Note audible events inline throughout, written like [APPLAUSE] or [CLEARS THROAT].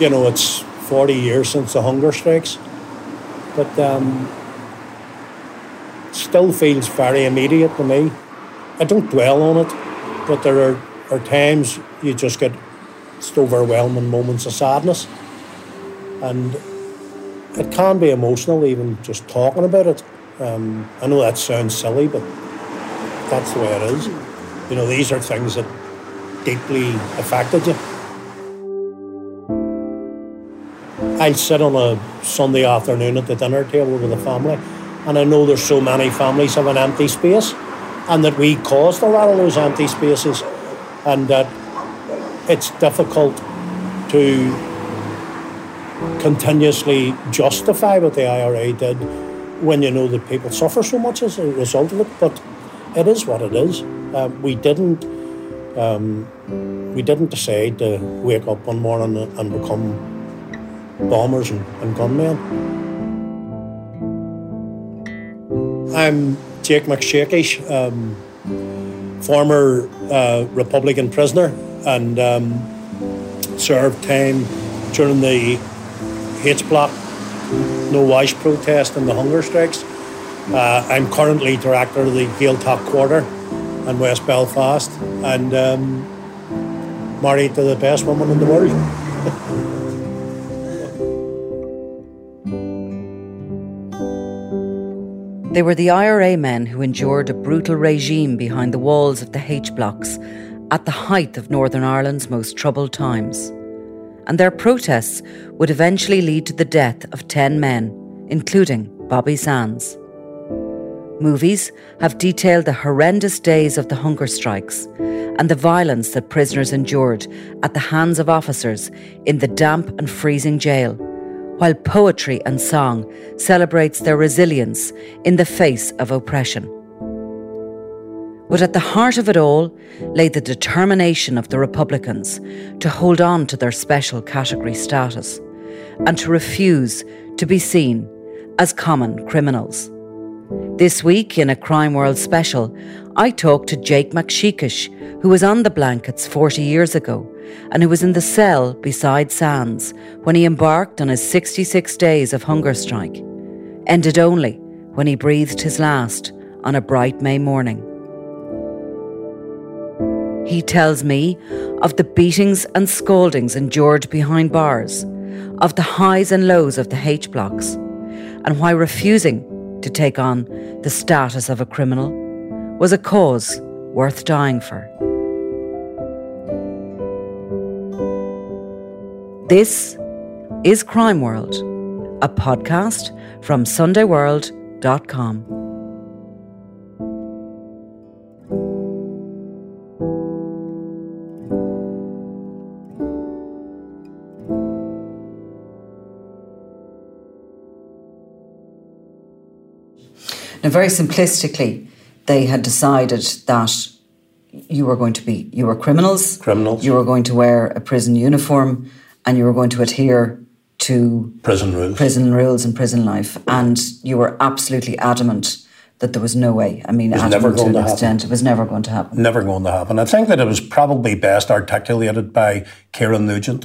you know, it's 40 years since the hunger strikes, but um, still feels very immediate to me. I don't dwell on it, but there are, are times you just get just overwhelming moments of sadness. And it can be emotional even just talking about it. Um, I know that sounds silly, but that's the way it is. You know, these are things that deeply affected you. I'll sit on a Sunday afternoon at the dinner table with the family, and I know there's so many families have an empty space, and that we caused a lot of those empty spaces, and that it's difficult to continuously justify what the IRA did when you know that people suffer so much as a result of it. But it is what it is. Um, we didn't um, we didn't decide to wake up one morning and become bombers and, and gunmen. I'm Jake Mac Siacais, um, former uh, Republican prisoner, and um, served time during the H block no wash protest and the hunger strikes. Uh, I'm currently director of the Gaeltacht Quarter in West Belfast and um, married to the best woman in the world. They were the IRA men who endured a brutal regime behind the walls of the H blocks at the height of Northern Ireland's most troubled times. And their protests would eventually lead to the death of 10 men, including Bobby Sands. Movies have detailed the horrendous days of the hunger strikes and the violence that prisoners endured at the hands of officers in the damp and freezing jail while poetry and song celebrates their resilience in the face of oppression. But at the heart of it all lay the determination of the Republicans to hold on to their special category status and to refuse to be seen as common criminals. This week in a Crime World special, I talked to Jake Mac Siacais, who was on the blankets 40 years ago and who was in the cell beside Sands when he embarked on his 66 days of hunger strike, ended only when he breathed his last on a bright May morning. He tells me of the beatings and scoldings endured behind bars, of the highs and lows of the H blocks, and why refusing to take on the status of a criminal was a cause worth dying for. This is Crime World, a podcast from SundayWorld.com. Now, very simplistically, they had decided that you were going to be, you were criminals. Criminals. You were going to wear a prison uniform and you were going to adhere to prison rules, prison rules and prison life, and you were absolutely adamant that there was no way. I mean, it was never going to, to extent, it was never going to happen. Never going to happen. I think that it was probably best articulated by Kieran Nugent.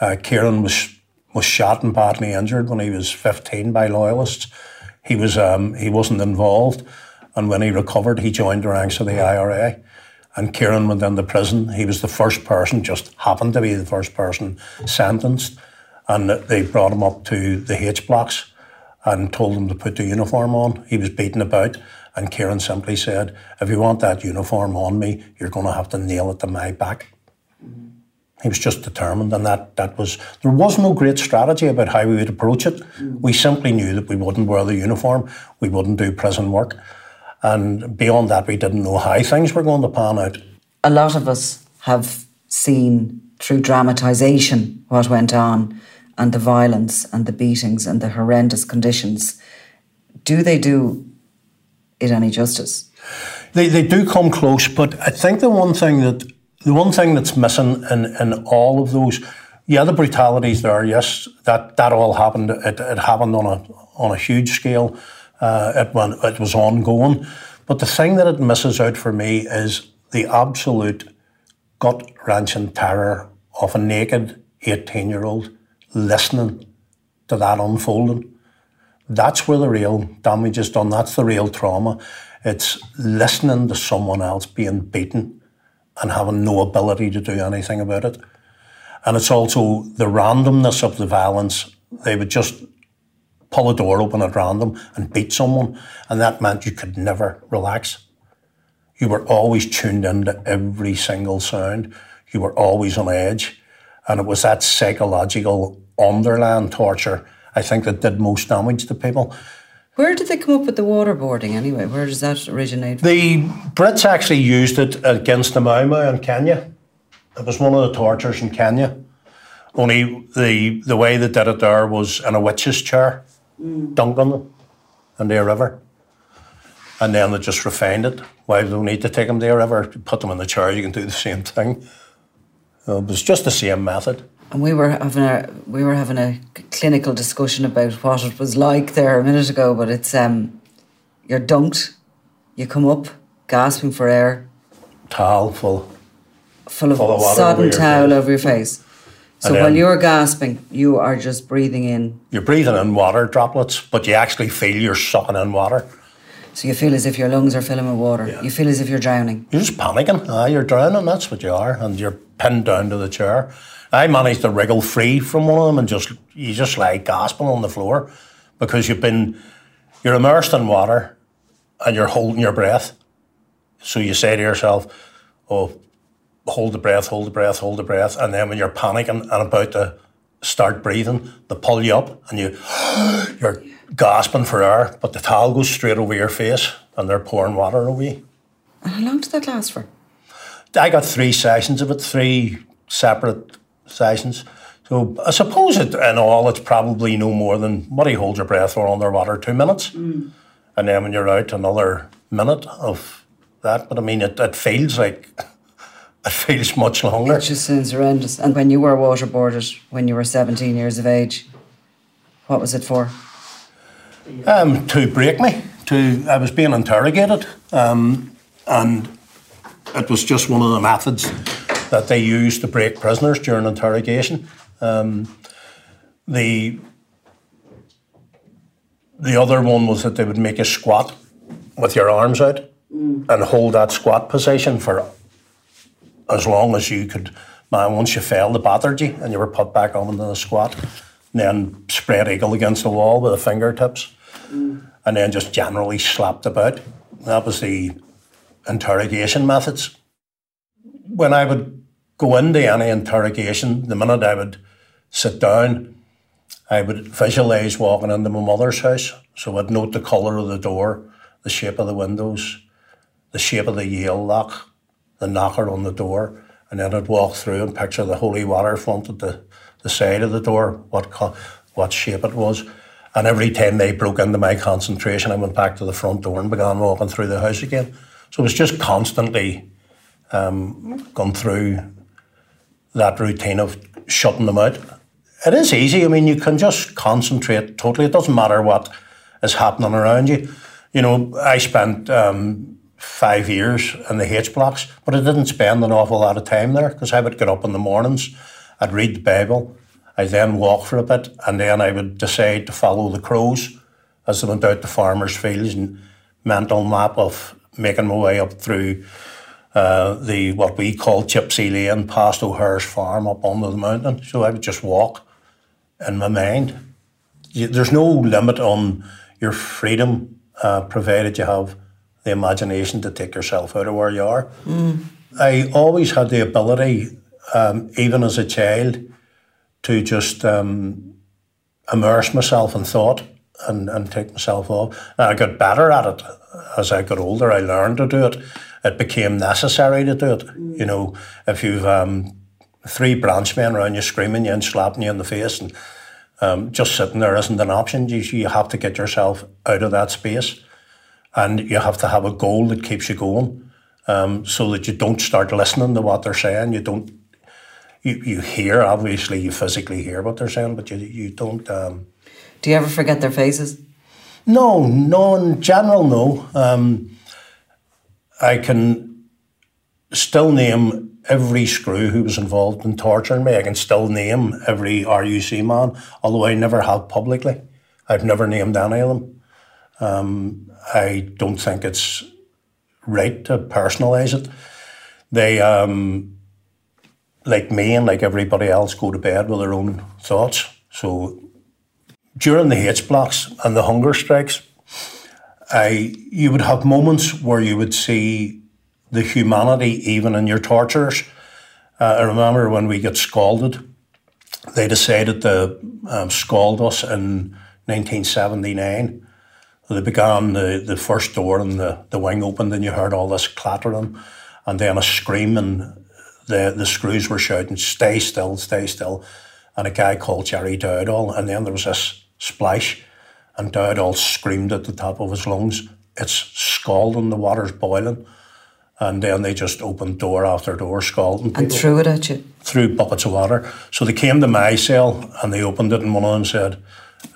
Uh, Kieran was was shot and badly injured when he was 15 by loyalists. He was um, he wasn't involved, and when he recovered, he joined the ranks of the IRA and Kieran went into prison. He was the first person, just happened to be the first person sentenced, and they brought him up to the H blocks and told him to put the uniform on. He was beaten about, and Kieran simply said, "If you want that uniform on me, you're going to have to nail it to my back." He was just determined, and that that was there was no great strategy about how we would approach it. Mm. We simply knew that we wouldn't wear the uniform, we wouldn't do prison work. And beyond that, we didn't know how things were going to pan out. A lot of us have seen through dramatisation what went on and the violence and the beatings and the horrendous conditions. Do they do it any justice? They, they do come close, but I think the one thing that the one thing that's missing in, in all of those, yeah, the brutalities there, yes, that, that all happened. It, it happened on a on a huge scale. Uh, it, went, it was ongoing. But the thing that it misses out for me is the absolute gut wrenching terror of a naked 18 year old listening to that unfolding. That's where the real damage is done. That's the real trauma. It's listening to someone else being beaten and having no ability to do anything about it. And it's also the randomness of the violence. They would just pull a door open at random and beat someone, and that meant you could never relax. You were always tuned into every single sound. You were always on edge. And it was that psychological underland torture, I think, that did most damage to people. Where did they come up with the waterboarding anyway? Where does that originate? The Brits actually used it against the Mau Mau in Kenya. It was one of the tortures in Kenya. Only the the way they did it there was in a witch's chair, mm. dunked on them into a river. And then they just refined it. Why do we need to take them to a river? Put them in the chair, you can do the same thing. It was just the same method. And we were having a we were having a clinical discussion about what it was like there a minute ago. But it's um, you're dunked, you come up gasping for air, towel full, full of, full of sodden over towel face. over your face. So while you're gasping, you are just breathing in. You're breathing in water droplets, but you actually feel you're sucking in water. So you feel as if your lungs are filling with water. Yeah. You feel as if you're drowning. You're just panicking. Ah, you're drowning. That's what you are, and you're pinned down to the chair. I managed to wriggle free from one of them and just you just lie gasping on the floor because you've been you're immersed in water and you're holding your breath. So you say to yourself, "Oh, hold the breath, hold the breath, hold the breath," and then when you're panicking and about to start breathing, they pull you up and you [GASPS] you're gasping for air, but the towel goes straight over your face and they're pouring water over you. And how long did that last for? I got three sessions of it, three separate sessions. So I suppose it, in all, it's probably no more than what do you hold your breath for underwater? Two minutes, mm. and then when you're out, another minute of that. But I mean, it, it feels like [LAUGHS] it feels much longer. It just sounds horrendous. And when you were waterboarded when you were 17 years of age, what was it for? Um, to break me. To I was being interrogated, um, and it was just one of the methods that they used to break prisoners during interrogation. Um, the the other one was that they would make a squat with your arms out mm. and hold that squat position for as long as you could. Man, once you fell, they battered you and you were put back on into the squat. And then spread eagle against the wall with the fingertips. Mm. And then just generally slapped about. That was the interrogation methods. When I would go into any interrogation, the minute I would sit down, I would visualise walking into my mother's house. So I'd note the colour of the door, the shape of the windows, the shape of the Yale lock, the knocker on the door, and then I'd walk through and picture the holy water font at the, the side of the door, what what shape it was. And every time they broke into my concentration, I went back to the front door and began walking through the house again. So it was just constantly um, going through that routine of shutting them out. It is easy. I mean, you can just concentrate totally. It doesn't matter what is happening around you. You know, I spent um, five years in the H blocks, but I didn't spend an awful lot of time there because I would get up in the mornings, I'd read the Bible, I'd then walk for a bit, and then I would decide to follow the crows as they went out to farmers' fields and mental map of making my way up through uh, the what we call Gypsy Lane past O'Hare's farm up under the mountain. So I would just walk in my mind. There's no limit on your freedom, uh, provided you have the imagination to take yourself out of where you are. Mm. I always had the ability, um, even as a child, to just um, immerse myself in thought and, and take myself off. And I got better at it as I got older. I learned to do it it became necessary to do it. Mm. You know, if you've um, three branch men around you screaming you and slapping you in the face and um, just sitting there isn't an option. You, you have to get yourself out of that space and you have to have a goal that keeps you going um, so that you don't start listening to what they're saying. You don't, you, you hear, obviously, you physically hear what they're saying, but you, you don't. Um, Do you ever forget their faces? No, no, in general, no. Um, I can still name every screw who was involved in torturing me. I can still name every RUC man, although I never have publicly. I've never named any of them. Um, I don't think it's right to personalise it. They, um, like me and like everybody else, go to bed with their own thoughts. So during the H blocks and the hunger strikes, I you would have moments where you would see the humanity even in your tortures. Uh, I remember when we got scalded, they decided to um, scald us in 1979. They began the, the first door and the, the wing opened and you heard all this clattering and then a scream and the, the screws were shouting, stay still, stay still. And a guy called Jerry Dowdall and then there was this splash and Dowdall screamed at the top of his lungs, it's scalding, the water's boiling. And then they just opened door after door, scalding people. And threw it at you? Threw buckets of water. So they came to my cell and they opened it and one of them said,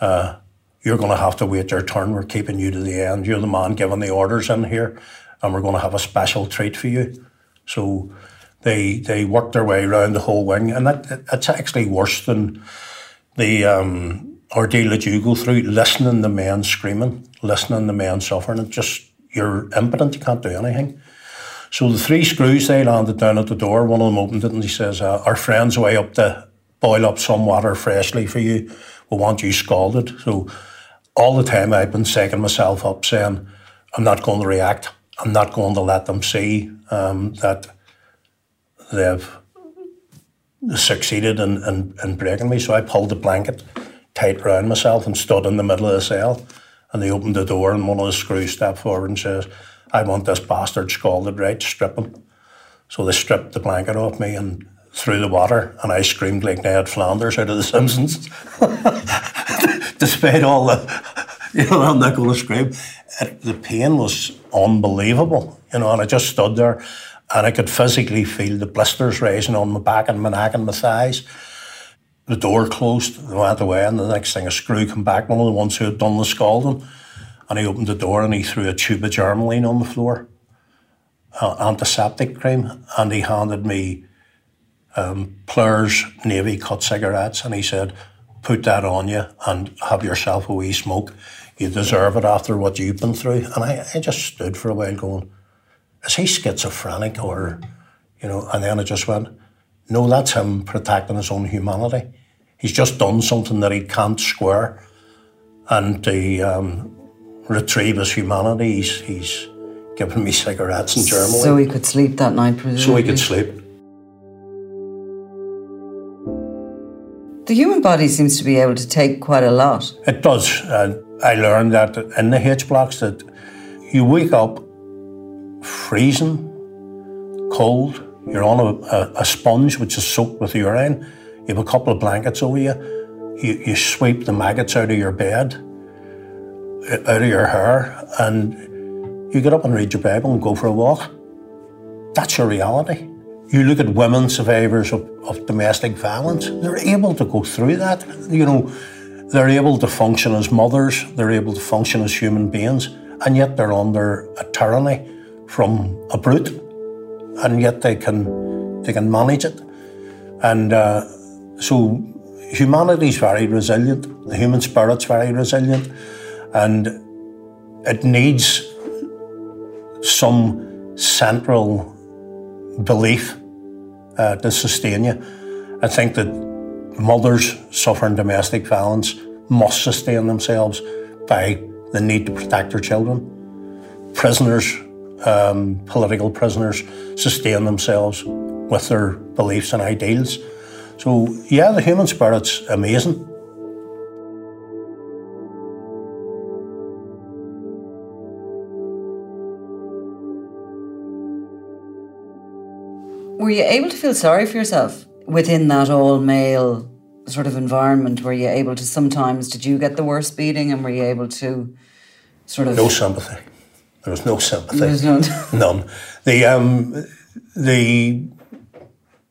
uh, you're going to have to wait your turn. We're keeping you to the end. You're the man giving the orders in here, and we're going to have a special treat for you. So they they worked their way around the whole wing, and that it's actually worse than the um, ordeal that you go through. Listening to men screaming, listening to men suffering, it just you're impotent. You can't do anything. So the three screws they landed down at the door. One of them opened it and he says, uh, "Our friend's way up to boil up some water freshly for you. We want you scalded." So all the time I've been shaking myself up saying, I'm not going to react. I'm not going to let them see um, that they've succeeded in, in, in, breaking me. So I pulled the blanket tight around myself and stood in the middle of the cell. And they opened the door and one of the screws stepped forward and says, I want this bastard scalded right, strip him. So they stripped the blanket off me and threw the water and I screamed like Ned Flanders out of The Simpsons. [LAUGHS] despite all the, [LAUGHS] you know, I'm not going to scream. It, the pain was unbelievable, you know, and I just stood there and I could physically feel the blisters rising on my back and my neck and my thighs. The door closed, and went away, and the next thing a screw came back, one of the ones who had done the scalding, and he opened the door and he threw a tube of Germolene on the floor, uh, antiseptic cream, and he handed me um, Player's Navy cut cigarettes, and he said, put that on you and have yourself a wee smoke. You deserve it after what you've been through. And I, I just stood for a while going, is he schizophrenic or, you know, and then I just went, no, that's him protecting his own humanity. He's just done something that he can't square. And to um, retrieve his humanity, he's, he's given me cigarettes and Germolene. So he could sleep that night, presumably? So he could sleep. The human body seems to be able to take quite a lot. It does. And I learned that in the H blocks that you wake up freezing, cold. You're on a, a, a, sponge which is soaked with urine. You have a couple of blankets over you. You, you sweep the maggots out of your bed, uh, out of your hair, and you get up and read your Bible and go for a walk. That's your reality. You look at women survivors of, of domestic violence, they're able to go through that. You know, they're able to function as mothers, they're able to function as human beings, and yet they're under a tyranny from a brute, and yet they can they can manage it. And uh, so humanity is very resilient, the human spirit's very resilient, and it needs some central belief uh, to sustain you. I think that mothers suffering domestic violence must sustain themselves by the need to protect their children. Prisoners, um, political prisoners, sustain themselves with their beliefs and ideals. So, yeah, the human spirit's amazing. Were you able to feel sorry for yourself within that all male sort of environment? Were you able to sometimes, did you get the worst beating and were you able to sort of. No sympathy. There was no sympathy. There was none. [LAUGHS] none. The, um, the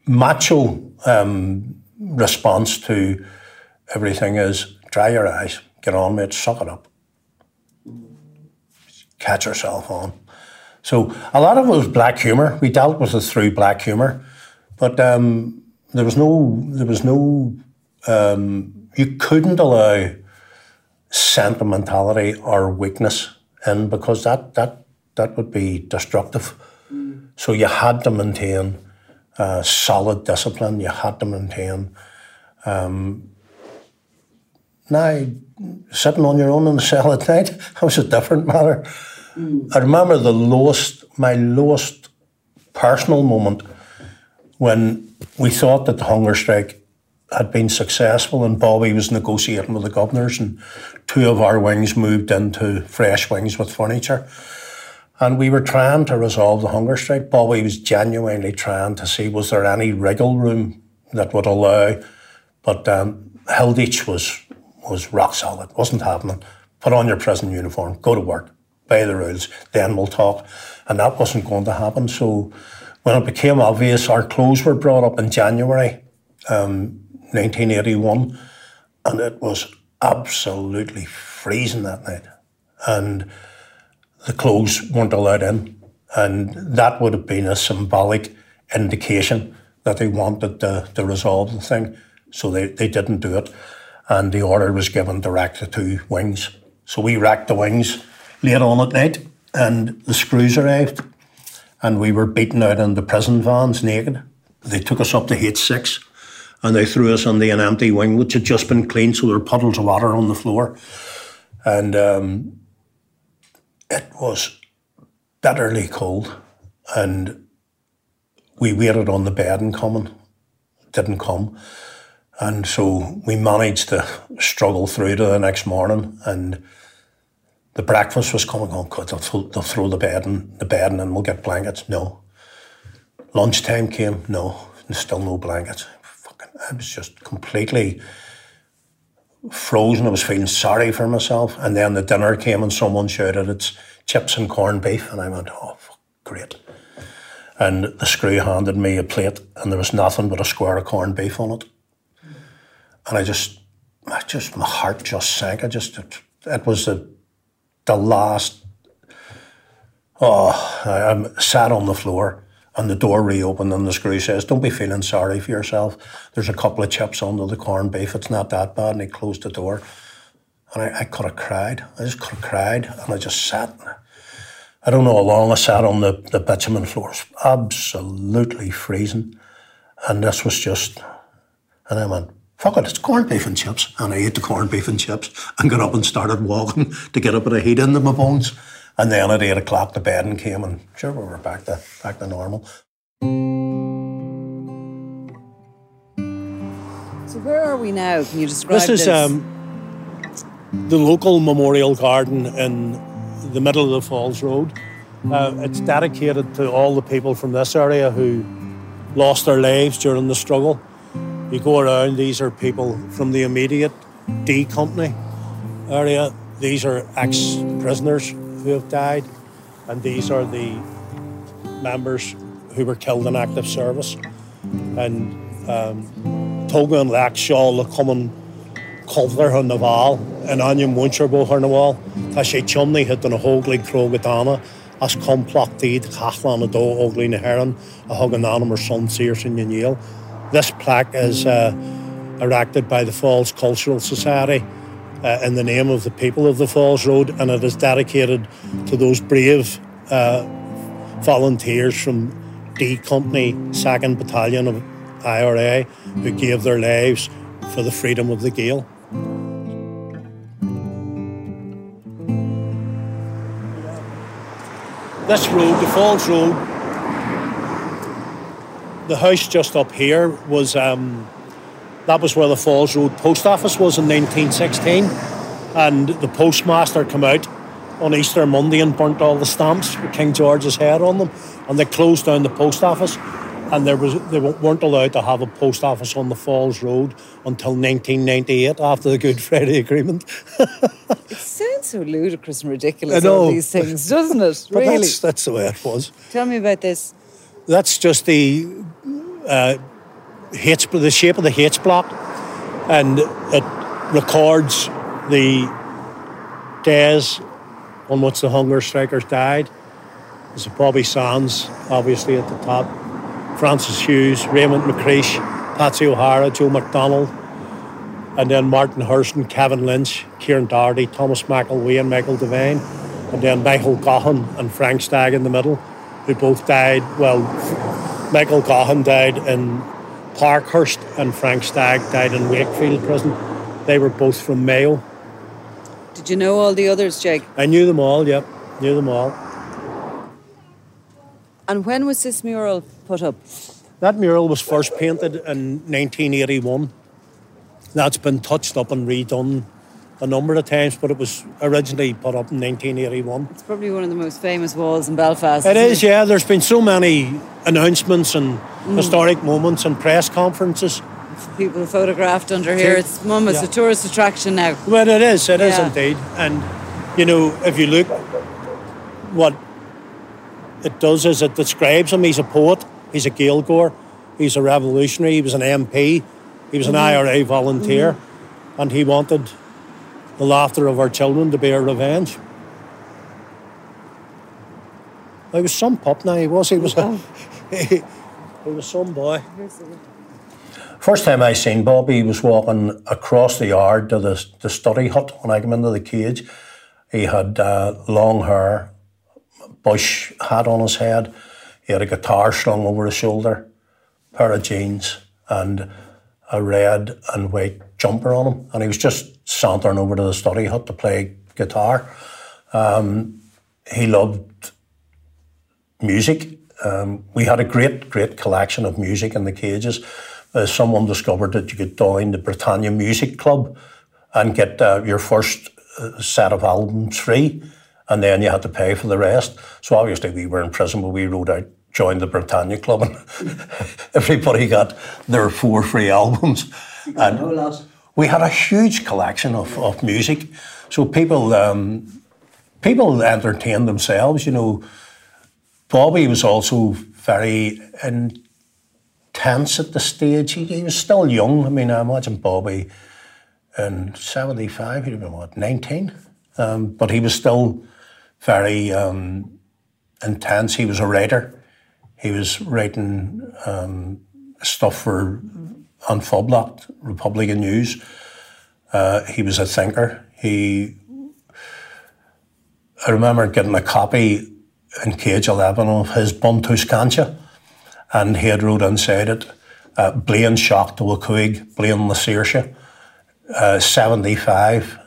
macho um, response to everything is dry your eyes, get on with it, suck it up, catch yourself on. So a lot of it was black humour. We dealt with it through black humour. But um, there was no, there was no, um, you couldn't allow sentimentality or weakness in because that that that would be destructive. Mm. So you had to maintain uh, solid discipline. You had to maintain. Um, now, sitting on your own in the cell at night, [LAUGHS] that was a different matter. Mm. I remember the lowest, my lowest personal moment when we thought that the hunger strike had been successful and Bobby was negotiating with the governors and two of our wings moved into fresh wings with furniture. And we were trying to resolve the hunger strike. Bobby was genuinely trying to see was there any wriggle room that would allow. But um, Hilditch was was rock solid, wasn't happening. Put on your prison uniform, go to work, by the rules, then we'll talk. And that wasn't going to happen. So when it became obvious, our clothes were brought up in January um, 1981, and it was absolutely freezing that night. And the clothes weren't allowed in. And that would have been a symbolic indication that they wanted to, to resolve the thing. So they, they didn't do it. And the order was given to two wings. So we racked the wings late on at night, and the screws arrived. And we were beaten out in the prison vans naked. They took us up to H6 and they threw us into an empty wing, which had just been cleaned, so there were puddles of water on the floor. And um, it was bitterly cold, and we waited on the bed and coming, didn't come. And so we managed to struggle through to the next morning, and the breakfast was coming on. God, they'll, throw, they'll throw the bed in the bed, and then we'll get blankets. No. Lunchtime came. No, still no blankets. I was just completely frozen. I was feeling sorry for myself. And then the dinner came and someone shouted, it's chips and corned beef. And I went, oh, great. And the screw handed me a plate and there was nothing but a square of corned beef on it. And I just, I just, my heart just sank. I just, it, it was the, the last, oh, I, I sat on the floor and the door reopened and the screw says, Don't be feeling sorry for yourself. There's a couple of chips under the corned beef. It's not that bad. And he closed the door. And I, I could have cried. I just could have cried. And I just sat. I don't know how long I sat on the, the bitumen floors. Absolutely freezing. And this was just, and I went, fuck it, it's corned beef and chips. And I ate the corned beef and chips and got up and started walking [LAUGHS] to get a bit of heat into my bones. And then at eight o'clock, the bedding came, and sure, we were back to back to normal. So where are we now? Can you describe this? Is, this? Um, the local memorial garden in the middle of the Falls Road. Uh, it's dedicated to all the people from this area who lost their lives during the struggle. You go around; these are people from the immediate D Company area. These are ex-prisoners who have died, and these are the members who were killed in active service. And um, Tóga an leach seo le cuman cultar an naval in anium winter bo ar nawal, Tá sé chumnaí hit an a hóglaigh trogadana as complachtíd chachlan a dó óglí na heran a thug an anam mar son sir sin Yale. This plaque is uh, erected by the Falls Cultural Society uh, in the name of the people of the Falls Road, and it is dedicated to those brave uh, volunteers from D Company, 2nd Battalion of IRA, who gave their lives for the freedom of the Gael. This road, the Falls Road, the house just up here was um, that was where the Falls Road post office was in 1916, and the postmaster came out on Easter Monday and burnt all the stamps with King George's head on them, and they closed down the post office. And there was they weren't allowed to have a post office on the Falls Road until 1998 after the Good [LAUGHS] Friday Agreement. [LAUGHS] it sounds so ludicrous and ridiculous, all these things, doesn't it? [LAUGHS] Really? That's, that's, the way it was. Tell me about this. That's just the uh, H, the shape of the H block, and it records the days on which the hunger strikers died. There's Bobby Sands, obviously, at the top. Francis Hughes, Raymond McCreesh, Patsy O'Hara, Joe McDonnell, and then Martin Hurson, Kevin Lynch, Kieran Doherty, Thomas McElwee, and Michael Devine, and then Michael Gaughan and Frank Stagg in the middle, who both died. Well, Michael Gaughan died in Parkhurst, and Frank Stagg died in Wakefield Prison. They were both from Mayo. Did you know all the others, Jake? I knew them all, yep, knew them all. And when was this mural put up? That mural was first painted in 1981. That's been touched up and redone a number of times, but it was originally put up in 1981. It's probably one of the most famous walls in Belfast. It is, yeah. There's been so many announcements and mm. historic moments and press conferences. People photographed under here. It's mum, it's Yeah. a tourist attraction now. Well, it is, it is Yeah. indeed. And, you know, if you look, what it does is it describes him. He's a poet, he's a Gaeilgeoir, he's a revolutionary, he was an MP, he was an mm-hmm. IRA volunteer, mm-hmm. and he wanted the laughter of our children to be a revenge. He was some pup now, he was. He was, a, [LAUGHS] he, was some boy. First time I seen Bobby, he was walking across the yard to the, the study hut when I came into the cage. He had uh, long hair, bush hat on his head. He had a guitar slung over his shoulder, pair of jeans, and a red and white jumper on him. And he was just sauntering over to the study hut to play guitar. Um, he loved music. Um, we had a great, great collection of music in the cages. Uh, someone discovered that you could join the Britannia Music Club and get uh, your first uh, set of albums free, and then you had to pay for the rest. So obviously we were in prison, but we wrote out, joined the Britannia Club, and [LAUGHS] everybody got their four free [LAUGHS] albums. And we had a huge collection of, of music, so people um, people entertained themselves. You know, Bobby was also very intense at the stage. He, he was still young. I mean, I imagine Bobby in 75, he'd have been, what, 19? Um, but he was still very um, intense. He was a writer. He was writing um, stuff for on Phoblacht, Republican News. Uh, he was a thinker. He, I remember getting a copy in Cage 11 of his Buntús Cainte, and he had wrote inside it, uh, Blaine shocked to Wakuig, Blaine the Saoirse, uh, 75,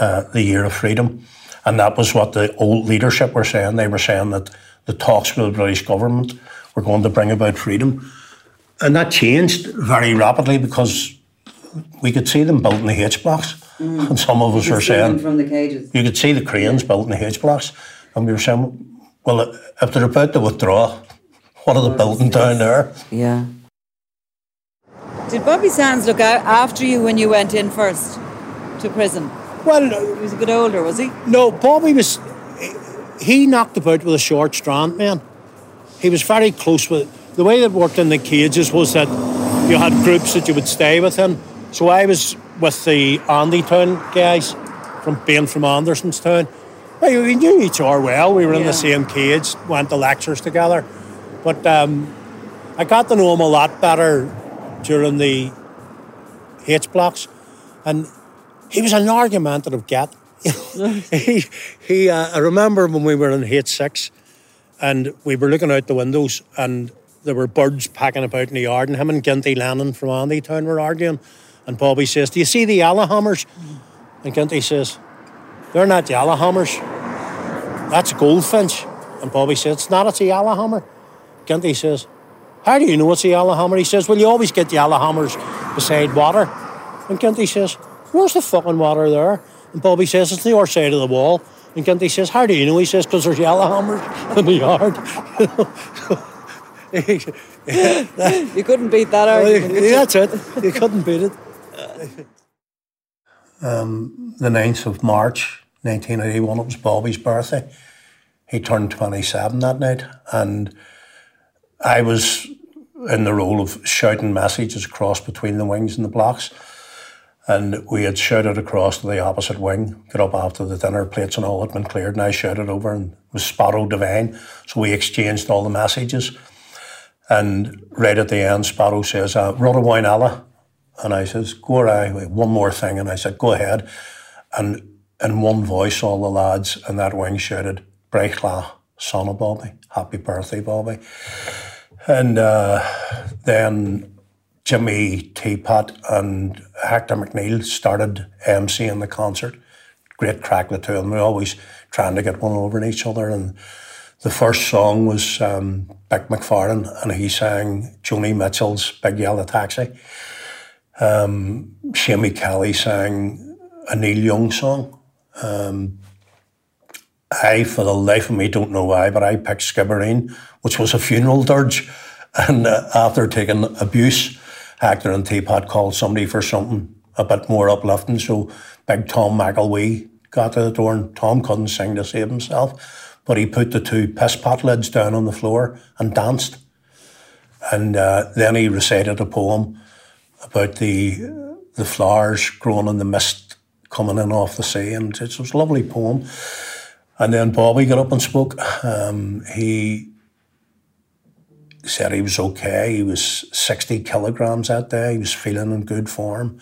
uh, the year of freedom. And that was what the old leadership were saying. They were saying that the talks with the British government were going to bring about freedom. And that changed very rapidly because we could see them building the H blocks. Mm. And some of us were saying, from the cages. you could see the cranes built in the H blocks. And we were saying, well, if they're about to withdraw, what are they building down there? Yeah. Did Bobby Sands look out after you when you went in first to prison? Well, He was a bit older, was he? No, Bobby was. He knocked about with a short strand, man. He was very close with. The way that worked in the cages was that you had groups that you would stay with him. So I was with the Andy Town guys from being from Andersonstown. Well, we knew each other well. We were in Yeah. the same cage, went to lectures together. But um, I got to know him a lot better during the H blocks, and he was an argumentative gat. [LAUGHS] [LAUGHS] he, he, uh, I remember when we were in H6 and we were looking out the windows and there were birds packing about in the yard and him and Ginty Lennon from Andy Town were arguing and Bobby says, do you see the yellowhammers? And Ginty says, they're not yellowhammers. That's a goldfinch. And Bobby says, it's not, it's a yellowhammer. Ginty says, how do you know it's a yellowhammer? He says, well, you always get yellowhammers beside water. And Ginty says, where's the fucking water there? And Bobby says, it's the other side of the wall. And Ginty says, how do you know? He says, because there's yellowhammers in the yard. [LAUGHS] You couldn't beat that Well, argument. could you? that's it. You couldn't beat it. Um, the 9th of March 1981, it was Bobby's birthday. He turned 27 that night, and I was in the role of shouting messages across between the wings and the blocks. And we had shouted across to the opposite wing, got up after the dinner, plates and all had been cleared, and I shouted over and it was Sparrow Divine. So we exchanged all the messages. And right at the end, Sparrow says, uh, wine Allah. And I says, go one more thing. And I said, go ahead. And in one voice, all the lads in that wing shouted, Brechla, son of Bobby. Happy birthday, Bobby. And uh, then Jimmy Teapot and Hector McNeil started emceeing the concert. Great crack the two of them. We always trying to get one over in each other. And the first song was um, Bik McFarlane, and he sang Joni Mitchell's Big Yellow Taxi. Um, Shamie Kelly sang a Neil Young song. Um, I, for the life of me, don't know why, but I picked Skibbereen, which was a funeral dirge. [LAUGHS] And uh, after taking abuse, Hector and Teapot called somebody for something a bit more uplifting. So big Tom McElwee got to the door, and Tom couldn't sing to save himself, but he put the two piss pot lids down on the floor and danced. And uh, then he recited a poem about the the flowers growing in the mist coming in off the sea, and it was a lovely poem. And then Bobby got up and spoke. Um, he said he was okay. He was 60 kilograms that day. He was feeling in good form.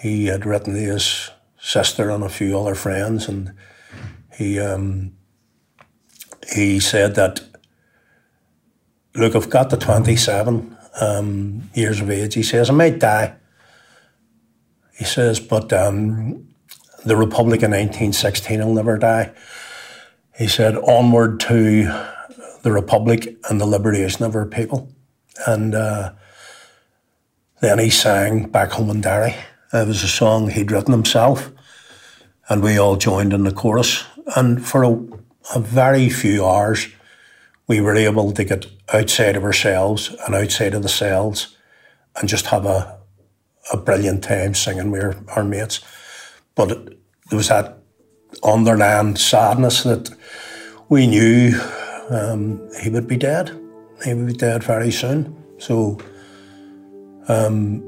He had written to his sister and a few other friends, and he um, he said that, look, I've got to 27 um, years of age. He says, I might die. He says, but um, the Republic in 1916 will never die. He said, onward to the Republic and the liberation of our people. And uh, then he sang Back Home in Derry. It was a song he'd written himself, and we all joined in the chorus. And for a, a very few hours, we were able to get outside of ourselves and outside of the cells and just have a, a brilliant time singing with our, our mates. But there was that underlying sadness that we knew um, he would be dead. He would be dead very soon. So um,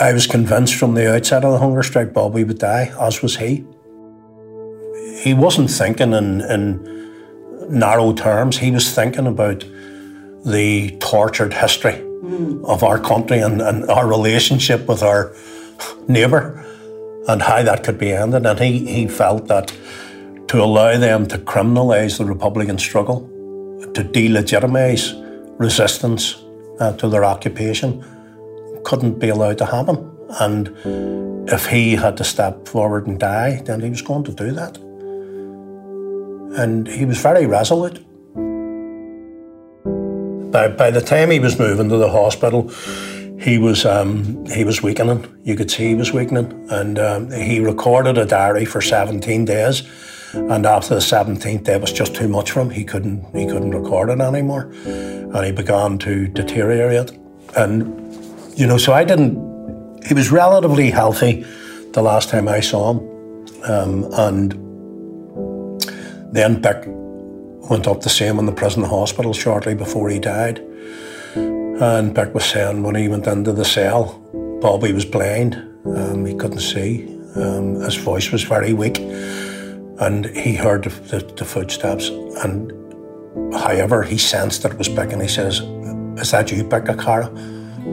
I was convinced from the outset of the hunger strike Bobby would die, as was he. He wasn't thinking in, in narrow terms, he was thinking about the tortured history mm. of our country and, and our relationship with our neighbour and how that could be ended. And he, he felt that to allow them to criminalise the Republican struggle, to delegitimise resistance uh, to their occupation, couldn't be allowed to happen. And if he had to step forward and die, then he was going to do that. And he was very resolute. By, by the time he was moving to the hospital, he was um, he was weakening. You could see he was weakening, and um, he recorded a diary for 17 days. And after the 17th day, it was just too much for him. He couldn't he couldn't record it anymore, and he began to deteriorate. And you know, so I didn't. He was relatively healthy the last time I saw him, um, and then Bik went up to see him in the prison hospital shortly before he died. And Bik was saying when he went into the cell, Bobby was blind, um, he couldn't see, um, his voice was very weak, and he heard the, the, the footsteps. And however, he sensed that it was Bik, and he says, "Is that you, Bik Cara?"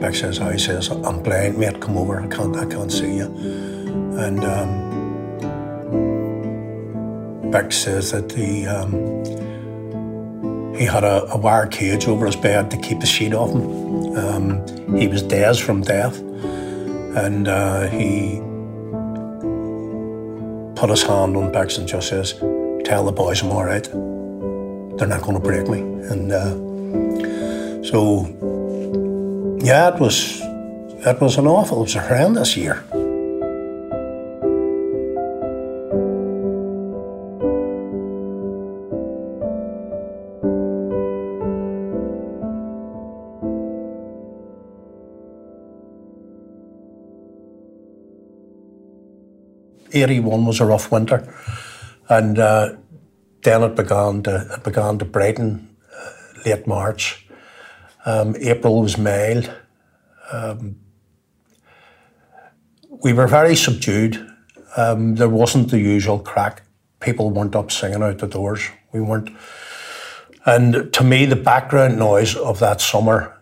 Bik says, oh, he says, I'm blind, mate, come over, I can't, I can't see you. And um, Bik says that he, um, he had a, a, wire cage over his bed to keep the sheet off him. Um, he was dazed from death. And uh, he put his hand on Bik's and just says, tell the boys I'm all right. They're not going to break me. And uh, so yeah, it was it was an awful, it was a horrendous year. Eighty-one was a rough winter, and uh, then it began to it began to brighten uh, late March um, April was mild. Um, we were very subdued. Um, there wasn't the usual crack. People weren't up singing out the doors. We weren't. And to me, the background noise of that summer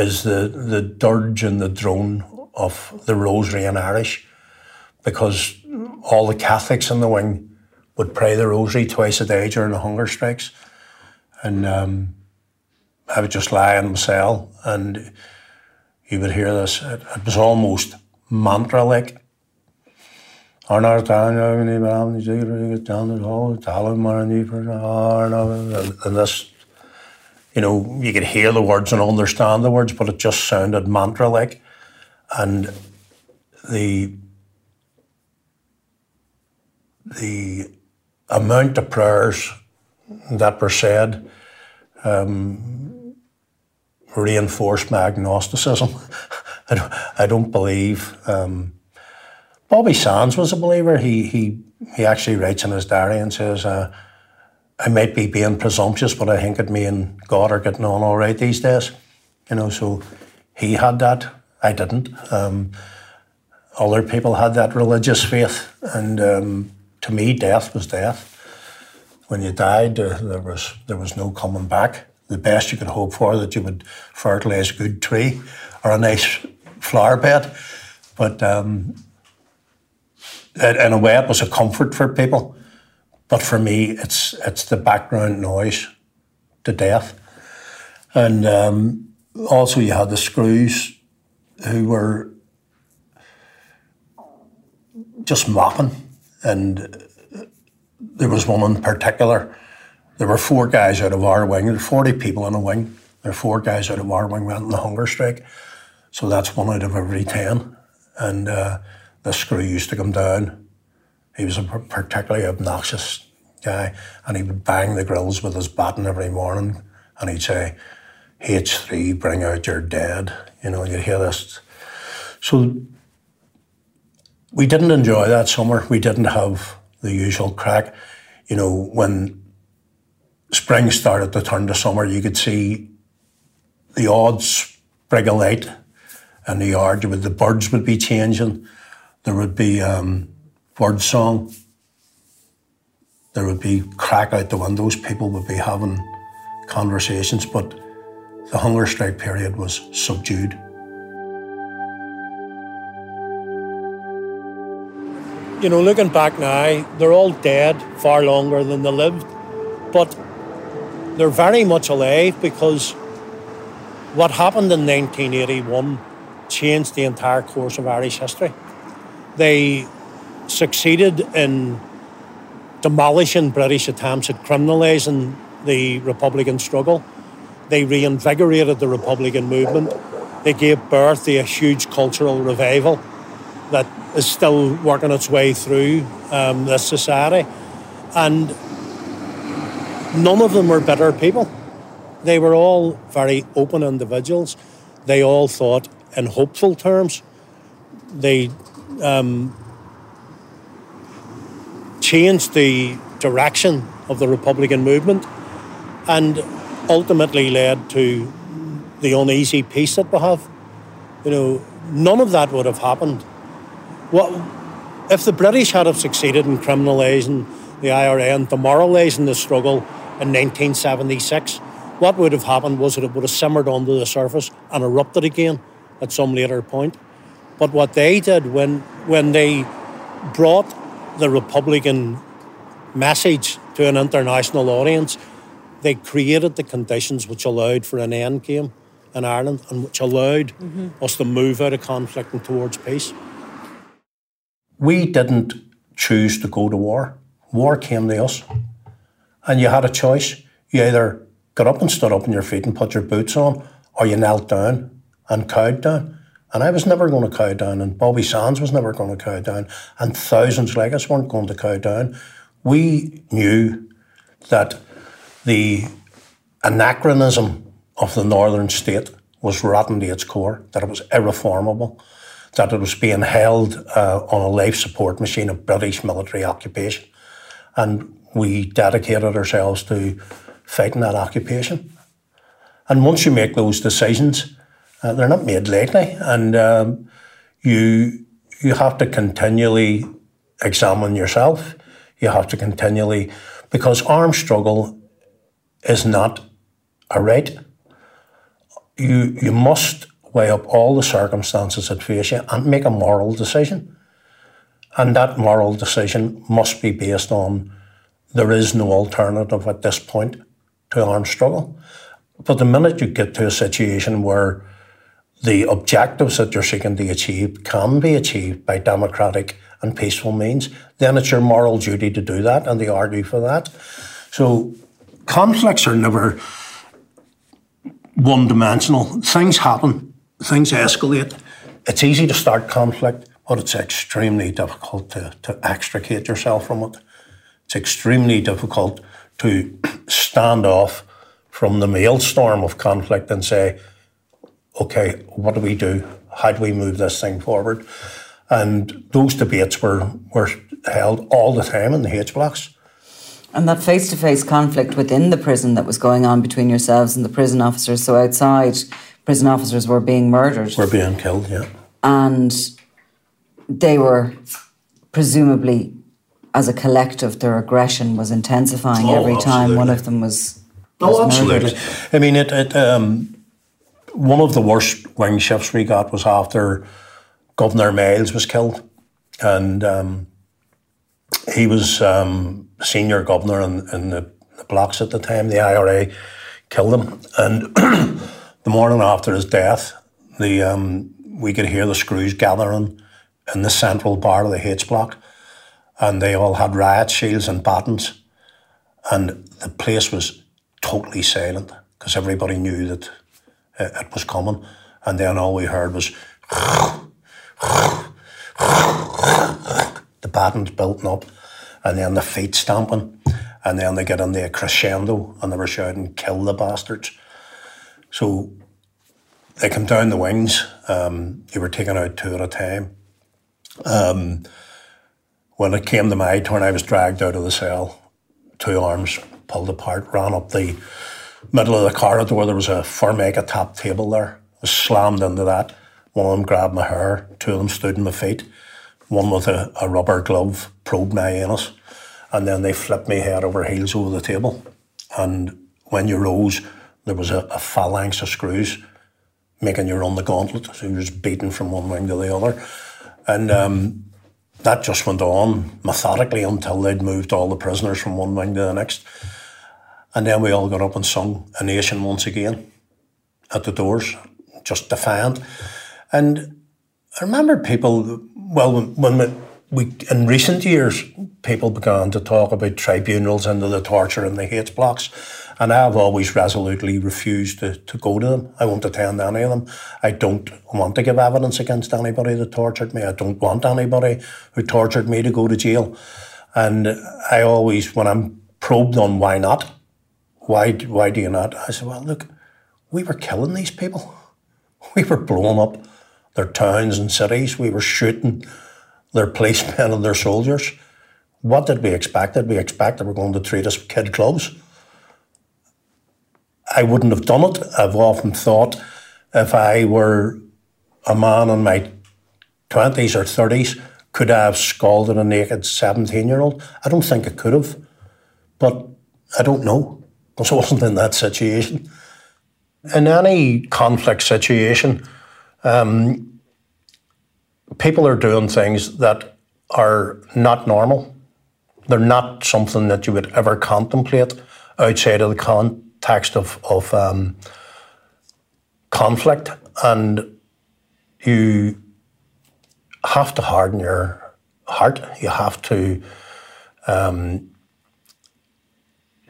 is the, the dirge and the drone of the Rosary in Irish, because all the Catholics in the wing would pray the Rosary twice a day during the hunger strikes. And um, I would just lie in my cell and you would hear this. It, it was almost mantra like. And this, you know, you could hear the words and understand the words, but it just sounded mantra like. And the the amount of prayers that were said um, reinforced my agnosticism. [LAUGHS] I, don't, I don't believe. Um, Bobby Sands was a believer. He, he, he actually writes in his diary and says, uh, I might be being presumptuous, but I think that me and God are getting on all right these days. You know, so he had that. I didn't. Um, other people had that religious faith, and um, to me, death was death. When you died, uh, there was there was no coming back. The best you could hope for that you would fertilise a good tree or a nice flower bed, but um, in a way, it was a comfort for people. But for me, it's it's the background noise to death, and um, also you had the screws who were just mopping and there was one in particular. There were four guys out of our wing. There were 40 people in a wing. There were four guys out of our wing went on the hunger strike. So that's one out of every 10. And uh, the screw used to come down. He was a particularly obnoxious guy. And he would bang the grills with his baton every morning. And he'd say, H3, bring out your dead. You know, you'd hear this. So we didn't enjoy that summer. We didn't have the usual crack. You know, when spring started to turn to summer, you could see the odds sprig of light in the yard. The birds would be changing. There would be um, bird song. There would be crack out the windows. People would be having conversations, but the hunger strike period was subdued. You know, looking back now, they're all dead far longer than they lived, but they're very much alive because what happened in 1981 changed the entire course of Irish history. They succeeded in demolishing British attempts at criminalising the Republican struggle. They reinvigorated the Republican movement. They gave birth to a huge cultural revival that is still working its way through um, this society. And none of them were bitter people. They were all very open individuals. They all thought in hopeful terms. They um, changed the direction of the Republican movement and ultimately led to the uneasy peace that we have. You know, none of that would have happened what if the British had have succeeded in criminalising the IRA and demoralising the struggle in 1976? What would have happened was that it would have simmered under the surface and erupted again at some later point. But what they did when when they brought the Republican message to an international audience, they created the conditions which allowed for an end game in Ireland and which allowed mm-hmm. us to move out of conflict and towards peace. We didn't choose to go to war. War came to us. And you had a choice. You either got up and stood up on your feet and put your boots on, or you knelt down and cowed down. And I was never going to cow down, and Bobby Sands was never going to cow down, and thousands like us weren't going to cow down. We knew that the anachronism of the northern state was rotten to its core, that it was irreformable, that it was being held uh, on a life support machine of British military occupation. And we dedicated ourselves to fighting that occupation. And once you make those decisions, uh, they're not made lightly, and um, you you have to continually examine yourself. You have to continually, because armed struggle is not a right. You, you must weigh up all the circumstances that face you and make a moral decision. And that moral decision must be based on there is no alternative at this point to armed struggle. But the minute you get to a situation where the objectives that you're seeking to achieve can be achieved by democratic and peaceful means, then it's your moral duty to do that and to argue for that. So conflicts are never one dimensional. Things happen, things escalate. It's easy to start conflict, but it's extremely difficult to, to extricate yourself from it. It's extremely difficult to [CLEARS THROAT] stand off from the maelstrom of conflict and say, okay, what do we do? How do we move this thing forward? And those debates were, were held all the time in the H blocks. And that face to face conflict within the prison that was going on between yourselves and the prison officers. So outside, prison officers were being murdered. Were being killed, yeah. And they were presumably, as a collective, their aggression was intensifying oh, every time one of them was. was oh, absolutely. Murdered. I mean, it, it um, one of the worst wing shifts we got was after Governor Miles was killed. And um, he was um, senior governor in, in the, the, blocks at the time. The IRA killed him. And [CLEARS THROAT] the morning after his death, the um, we could hear the screws gathering in the central bar of the H block. And they all had riot shields and batons. And the place was totally silent because everybody knew that it was coming. And then all we heard was the batons building up, and then the feet stamping, and then they get into a crescendo and they were shouting, kill the bastards. So they come down the wings, um, they were taken out two at a time. Um, when it came to my turn, I was dragged out of the cell, two arms pulled apart, ran up the middle of the corridor. There was a Formica top table there. I slammed into that. One of them grabbed my hair, two of them stood in my feet. One with a, a rubber glove probed my anus, and then they flipped me head over heels over the table. And when you rose, there was a, a phalanx of screws making you run the gauntlet. So you just beating from one wing to the other. And um, that just went on methodically until they'd moved all the prisoners from one wing to the next. And then we all got up and sung A Nation once again at the doors, just defiant. And I remember people, well, when we, we, in recent years, people began to talk about tribunals and the torture and the H blocks. And I've always resolutely refused to, to go to them. I won't attend any of them. I don't want to give evidence against anybody that tortured me. I don't want anybody who tortured me to go to jail. And I always, when I'm probed on why not, why, why do you not? I said, well, look, we were killing these people. We were blowing up their towns and cities. We were shooting their policemen and their soldiers. What did we expect? Did we expect they were going to treat us kid gloves? I wouldn't have done it. I've often thought if I were a man in my 20s or 30s, could I have scalded a naked 17 year old? I don't think I could have, but I don't know because [LAUGHS] I wasn't in that situation. In any conflict situation, um, people are doing things that are not normal. They're not something that you would ever contemplate outside of the context of, of um, conflict. And you have to harden your heart. You have to um,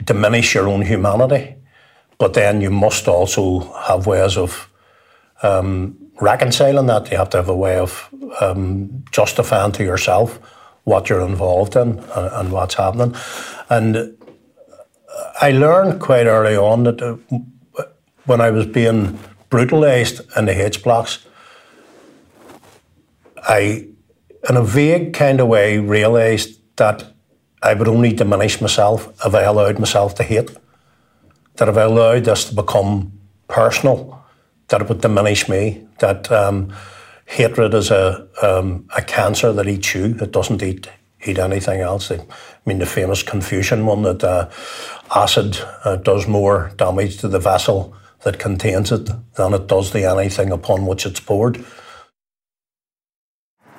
diminish your own humanity, but then you must also have ways of um, reconciling that. You have to have a way of um, justifying to yourself what you're involved in and, and, what's happening. And I learned quite early on that uh, when I was being brutalised in the H blocks, I, in a vague kind of way, realised that I would only diminish myself if I allowed myself to hate. That if I allowed this to become personal, that would diminish me. That um, hatred is a um, a cancer that eats you. It doesn't eat eat anything else. I mean, the famous Confucian one that uh, acid uh, does more damage to the vessel that contains it than it does to anything upon which it's poured.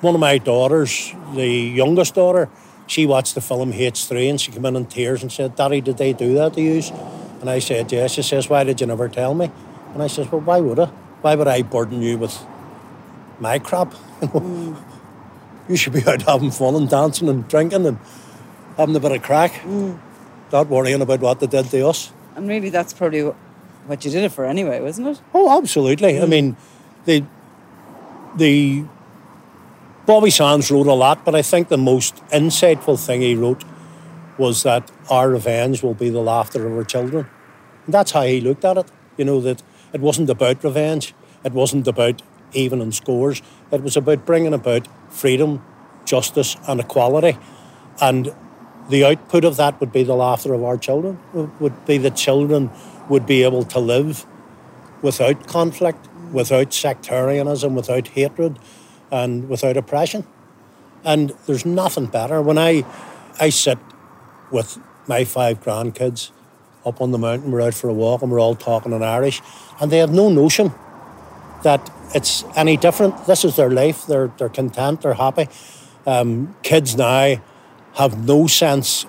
One of my daughters, the youngest daughter, she watched the film H3 and she came in in tears and said, Daddy, did they do that to you? And I said, Yes. She says, Why did you never tell me? And I says, Well, why would I? Why would I burden you with my crap? [LAUGHS] mm. You should be out having fun and dancing and drinking and having a bit of crack, mm. not worrying about what they did to us. And really, that's probably what you did it for anyway, wasn't it? Oh, absolutely. Mm. I mean, the the Bobby Sands wrote a lot, but I think the most insightful thing he wrote was that our revenge will be the laughter of our children. And that's how he looked at it. You know, that it wasn't about revenge, it wasn't about even scores, it was about bringing about freedom, justice, and equality. And the output of that would be the laughter of our children, it would be that children would be able to live without conflict, without sectarianism, without hatred and without oppression. And there's nothing better. When I, I sit with my five grandkids up on the mountain, we're out for a walk and we're all talking in Irish, and they have no notion that it's any different. This is their life. They're, they're content, they're happy. Um, kids now have no sense,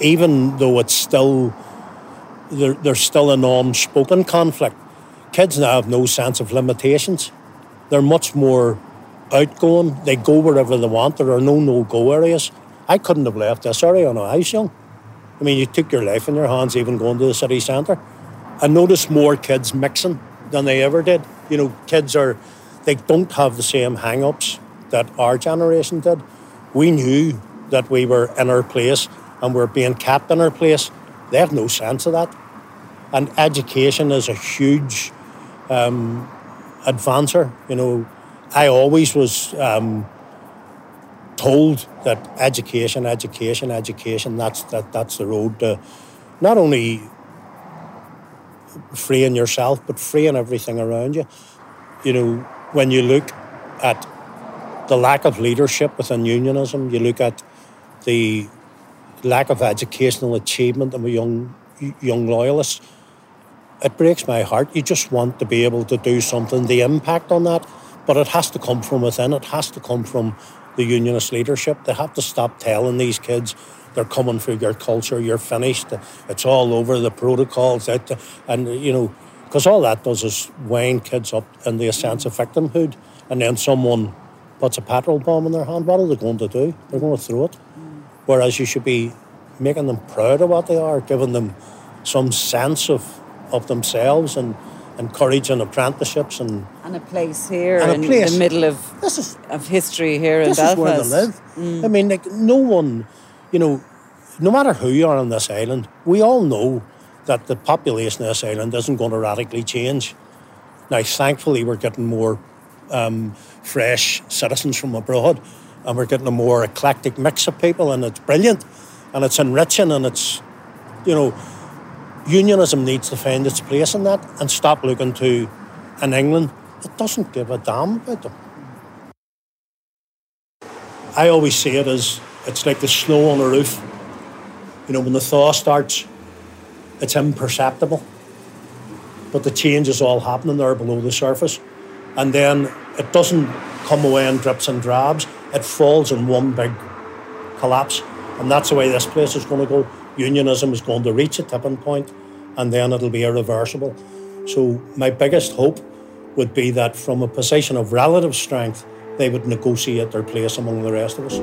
even though it's still, there, there's still an unspoken conflict. Kids now have no sense of limitations. They're much more outgoing. They go wherever they want. There are no no-go areas. I couldn't have left this area when I was young. I mean, you took your life in your hands even going to the city centre. I noticed more kids mixing than they ever did. You know, kids are, they don't have the same hang-ups that our generation did. We knew that we were in our place and we're being kept in our place. They have no sense of that. And education is a huge um, advancer. You know, I always was um, told that education, education, education, that's, that, that's the road to not only freeing yourself, but freeing everything around you. You know, when you look at the lack of leadership within unionism, you look at the lack of educational achievement of young young loyalists, it breaks my heart. You just want to be able to do something, the impact on that but it has to come from within. It has to come from the unionist leadership. They have to stop telling these kids they're coming for your culture, you're finished, it's all over, the protocols, and, you know, because all that does is wind kids up into a sense of victimhood. And then someone puts a petrol bomb in their hand, what are they going to do? They're going to throw it. Whereas you should be making them proud of what they are, giving them some sense of, of themselves and encouraging apprenticeships and and a place here and in place. the middle of this is, of history here this in is where they live. Mm. I mean, like no one, you know, no matter who you are on this island, we all know that the population of this island isn't going to radically change. Now, thankfully, we're getting more um, fresh citizens from abroad, and we're getting a more eclectic mix of people, and it's brilliant, and it's enriching, and it's, you know, unionism needs to find its place in that and stop looking to an England that doesn't give a damn about them. I always see it as it's like the snow on a roof. You know, when the thaw starts, it's imperceptible. But the change is all happening there below the surface. And then it doesn't come away in drips and drabs, it falls in one big collapse. And that's the way this place is going to go unionism is going to reach a tipping point and then it'll be irreversible. So, my biggest hope would be that from a position of relative strength, they would negotiate their place among the rest of us.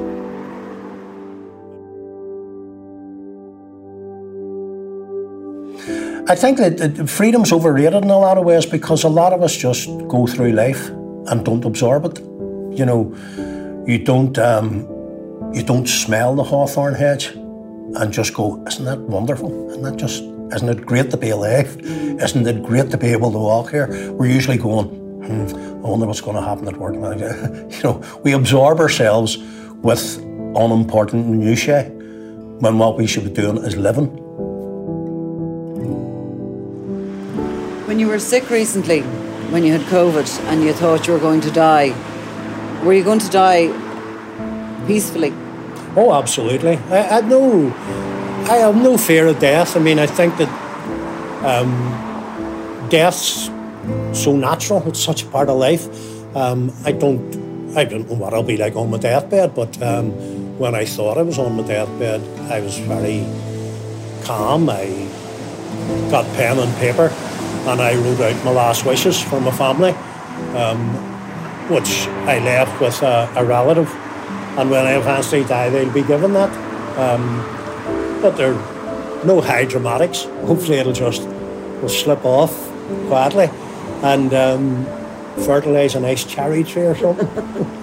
I think that freedom's overrated in a lot of ways because a lot of us just go through life and don't absorb it. You know, you don't um, you don't smell the hawthorn hedge and just go, isn't that wonderful? Isn't that just, isn't it great to be alive? Isn't it great to be able to walk here? We're usually going, hmm, I wonder what's going to happen at work. [LAUGHS] you know, we absorb ourselves with unimportant minutiae when what we should be doing is living. When you were sick recently, when you had COVID and you thought you were going to die, were you going to die peacefully? Oh, absolutely. I, I no, I have no fear of death. I mean, I think that um, death's so natural. It's such a part of life. Um, I don't, I don't know what I'll be like on my deathbed, but um, when I thought I was on my deathbed, I was very calm. I got pen and paper, and I wrote out my last wishes for my family, um, which I left with a, a relative and when eventually die, they'll be given that. Um, but there are no high dramatics. Hopefully, it'll just will slip off quietly and um, fertilise a nice cherry tree or something. [LAUGHS]